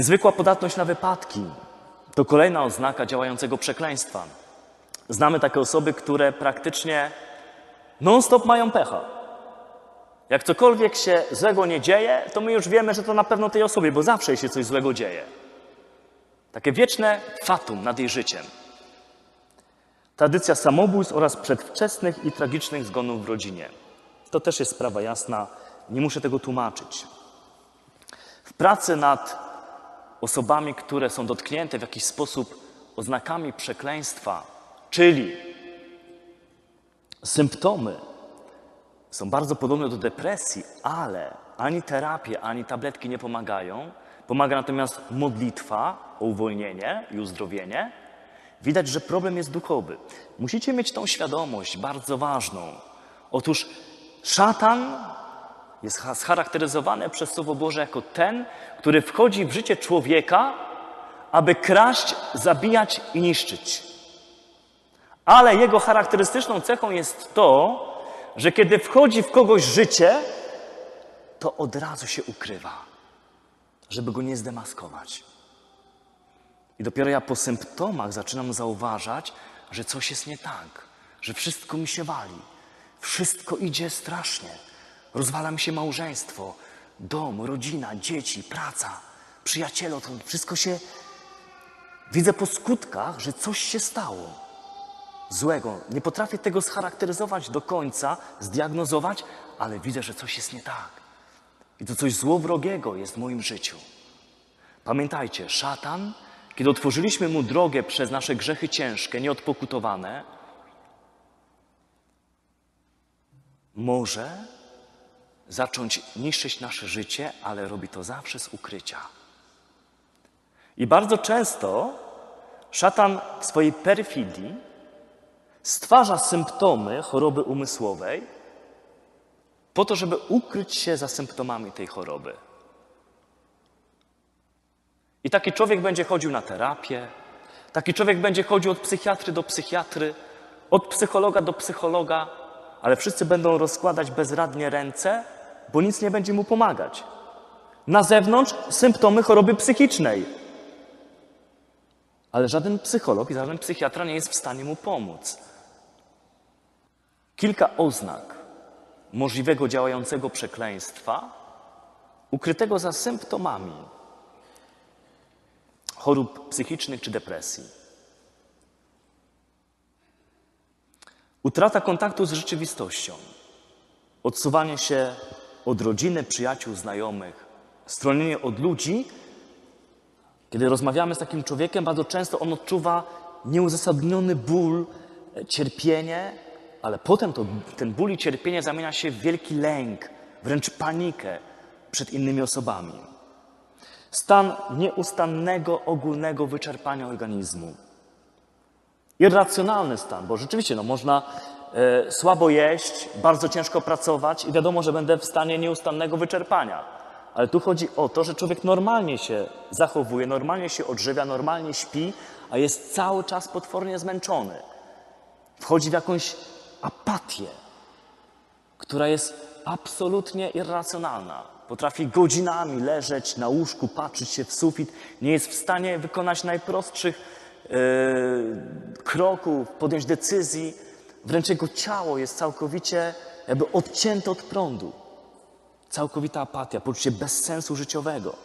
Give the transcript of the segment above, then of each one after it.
Niezwykła podatność na wypadki to kolejna oznaka działającego przekleństwa. Znamy takie osoby, które praktycznie non-stop mają pecha. Jak cokolwiek się złego nie dzieje, to my już wiemy, że to na pewno tej osobie, bo zawsze się coś złego dzieje. Takie wieczne fatum nad jej życiem. Tradycja samobójstw oraz przedwczesnych i tragicznych zgonów w rodzinie. To też jest sprawa jasna, nie muszę tego tłumaczyć. W pracy nad osobami, które są dotknięte w jakiś sposób oznakami przekleństwa, czyli symptomy są bardzo podobne do depresji, ale ani terapie, ani tabletki nie pomagają. Pomaga natomiast modlitwa o uwolnienie i uzdrowienie. Widać, że problem jest duchowy. Musicie mieć tą świadomość bardzo ważną. Otóż szatan jest scharakteryzowany przez Słowo Boże jako ten, który wchodzi w życie człowieka, aby kraść, zabijać i niszczyć. Ale jego charakterystyczną cechą jest to, że kiedy wchodzi w kogoś życie, to od razu się ukrywa, żeby go nie zdemaskować. I dopiero ja po symptomach zaczynam zauważać, że coś jest nie tak, że wszystko mi się wali, wszystko idzie strasznie. Rozwala mi się małżeństwo, dom, rodzina, dzieci, praca, przyjaciele, to wszystko się. Widzę po skutkach, że coś się stało złego. Nie potrafię tego scharakteryzować do końca, zdiagnozować, ale widzę, że coś jest nie tak. I to coś złowrogiego jest w moim życiu. Pamiętajcie, szatan, kiedy otworzyliśmy mu drogę przez nasze grzechy ciężkie, nieodpokutowane, może zacząć niszczyć nasze życie, ale robi to zawsze z ukrycia. I bardzo często szatan w swojej perfidii stwarza symptomy choroby umysłowej po to, żeby ukryć się za symptomami tej choroby. I taki człowiek będzie chodził na terapię, taki człowiek będzie chodził od psychiatry do psychiatry, od psychologa do psychologa, ale wszyscy będą rozkładać bezradnie ręce, bo nic nie będzie mu pomagać. Na zewnątrz symptomy choroby psychicznej. Ale żaden psycholog i żaden psychiatra nie jest w stanie mu pomóc. Kilka oznak możliwego działającego przekleństwa, ukrytego za symptomami chorób psychicznych czy depresji. Utrata kontaktu z rzeczywistością, odsuwanie się od rodziny, przyjaciół, znajomych, stronienie od ludzi. Kiedy rozmawiamy z takim człowiekiem, bardzo często on odczuwa nieuzasadniony ból, cierpienie, ale potem to, ten ból i cierpienie zamienia się w wielki lęk, wręcz panikę przed innymi osobami. Stan nieustannego, ogólnego wyczerpania organizmu. Irracjonalny stan, bo rzeczywiście no, można e, słabo jeść, bardzo ciężko pracować i wiadomo, że będę w stanie nieustannego wyczerpania. Ale tu chodzi o to, że człowiek normalnie się zachowuje, normalnie się odżywia, normalnie śpi, a jest cały czas potwornie zmęczony. Wchodzi w jakąś apatię, która jest absolutnie irracjonalna. Potrafi godzinami leżeć na łóżku, patrzeć się w sufit, nie jest w stanie wykonać najprostszych yy, kroków, podjąć decyzji. Wręcz jego ciało jest całkowicie jakby odcięte od prądu. Całkowita apatia, poczucie bezsensu życiowego.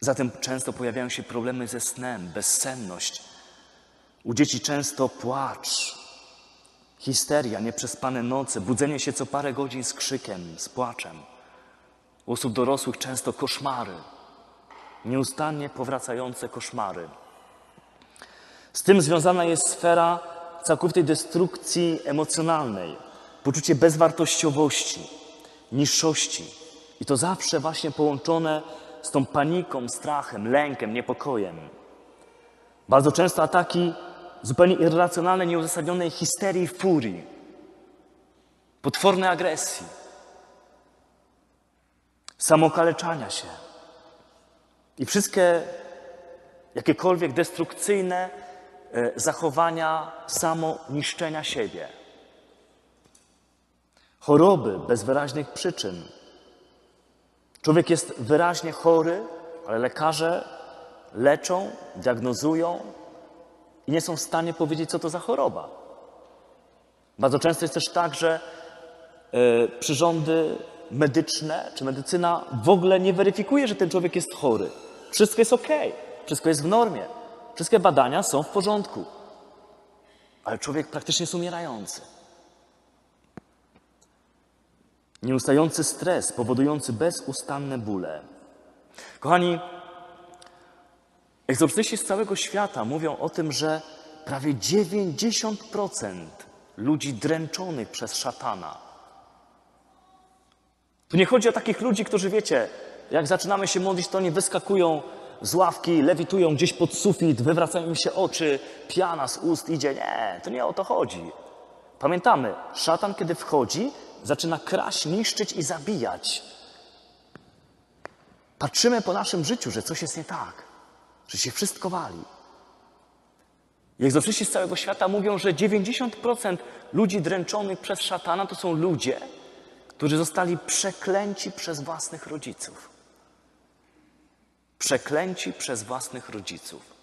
Zatem często pojawiają się problemy ze snem, bezsenność u dzieci często płacz, histeria, nieprzespane noce, budzenie się co parę godzin z krzykiem, z płaczem. U osób dorosłych często koszmary, nieustannie powracające koszmary. Z tym związana jest sfera całkowitej destrukcji emocjonalnej, poczucie bezwartościowości, niższości. I to zawsze właśnie połączone z tą paniką, strachem, lękiem, niepokojem. Bardzo często ataki zupełnie irracjonalnej, nieuzasadnionej histerii i furii, potwornej agresji, samokaleczania się i wszystkie jakiekolwiek destrukcyjne zachowania samoniszczenia siebie. Choroby bez wyraźnych przyczyn. Człowiek jest wyraźnie chory, ale lekarze leczą, diagnozują i nie są w stanie powiedzieć, co to za choroba. Bardzo często jest też tak, że y, przyrządy medyczne czy medycyna w ogóle nie weryfikuje, że ten człowiek jest chory. Wszystko jest ok, wszystko jest w normie, wszystkie badania są w porządku, ale człowiek praktycznie jest umierający. Nieustający stres powodujący bezustanne bóle. Kochani, egzorcyści z całego świata mówią o tym, że prawie 90% ludzi dręczonych przez szatana. Tu nie chodzi o takich ludzi, którzy wiecie, jak zaczynamy się modlić, to oni wyskakują z ławki, lewitują gdzieś pod sufit, wywracają im się oczy, piana z ust idzie. Nie, to nie o to chodzi. Pamiętamy, szatan, kiedy wchodzi, zaczyna kraść, niszczyć i zabijać. Patrzymy po naszym życiu, że coś jest nie tak, że się wszystko wali. Egzorcyści z całego świata mówią, że 90% ludzi dręczonych przez szatana to są ludzie, którzy zostali przeklęci przez własnych rodziców. Przeklęci przez własnych rodziców.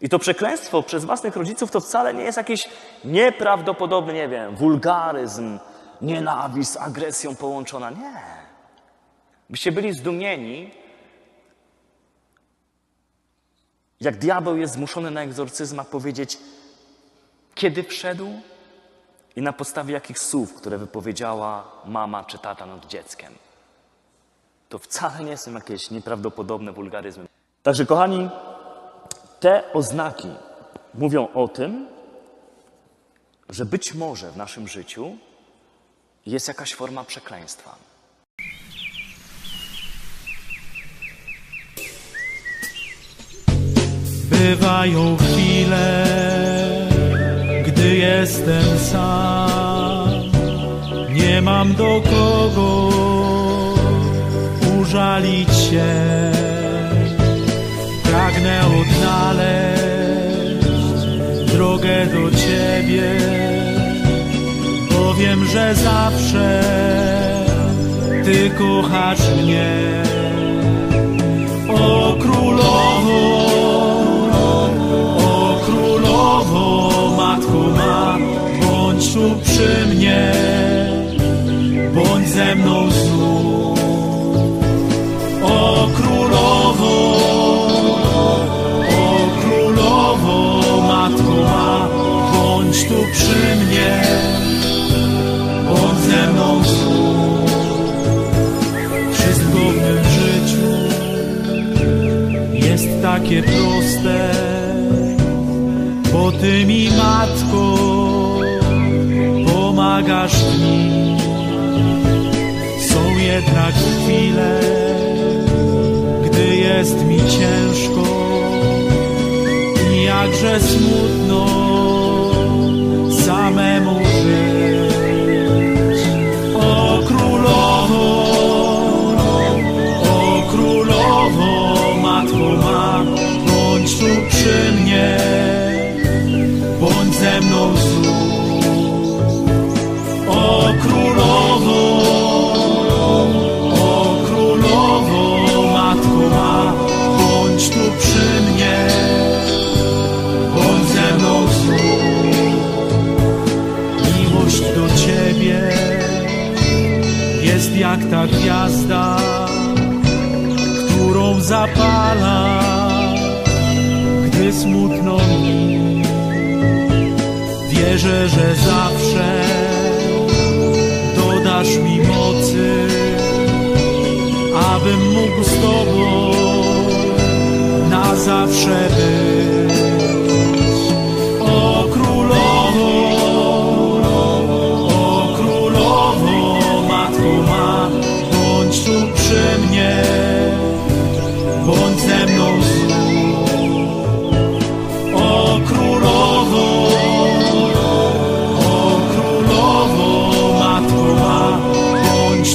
I to przekleństwo przez własnych rodziców to wcale nie jest jakiś nieprawdopodobny, nie wiem, wulgaryzm, nienawiść agresją połączona. Nie. Byście byli zdumieni, jak diabeł jest zmuszony na egzorcyzmach powiedzieć, kiedy wszedł i na podstawie jakich słów, które wypowiedziała mama czy tata nad dzieckiem. To wcale nie są jakieś nieprawdopodobne wulgaryzmy. Także, kochani, te oznaki mówią o tym, że być może w naszym życiu jest jakaś forma przekleństwa. Bywają chwile, gdy jestem sam. Nie mam do kogo użalić się. Pragnę odnaleźć drogę do Ciebie bo wiem, że zawsze Ty kochasz mnie. O królowo, o królowo, matko ma, bądź tu przy mnie, bądź ze mną takie proste, bo Ty mi, Matko, pomagasz mi. Są jednak chwile, gdy jest mi ciężko i jakże smutno ta gwiazda, którą zapala, gdy smutno mi. Wierzę, że zawsze dodasz mi mocy, abym mógł z Tobą na zawsze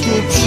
stood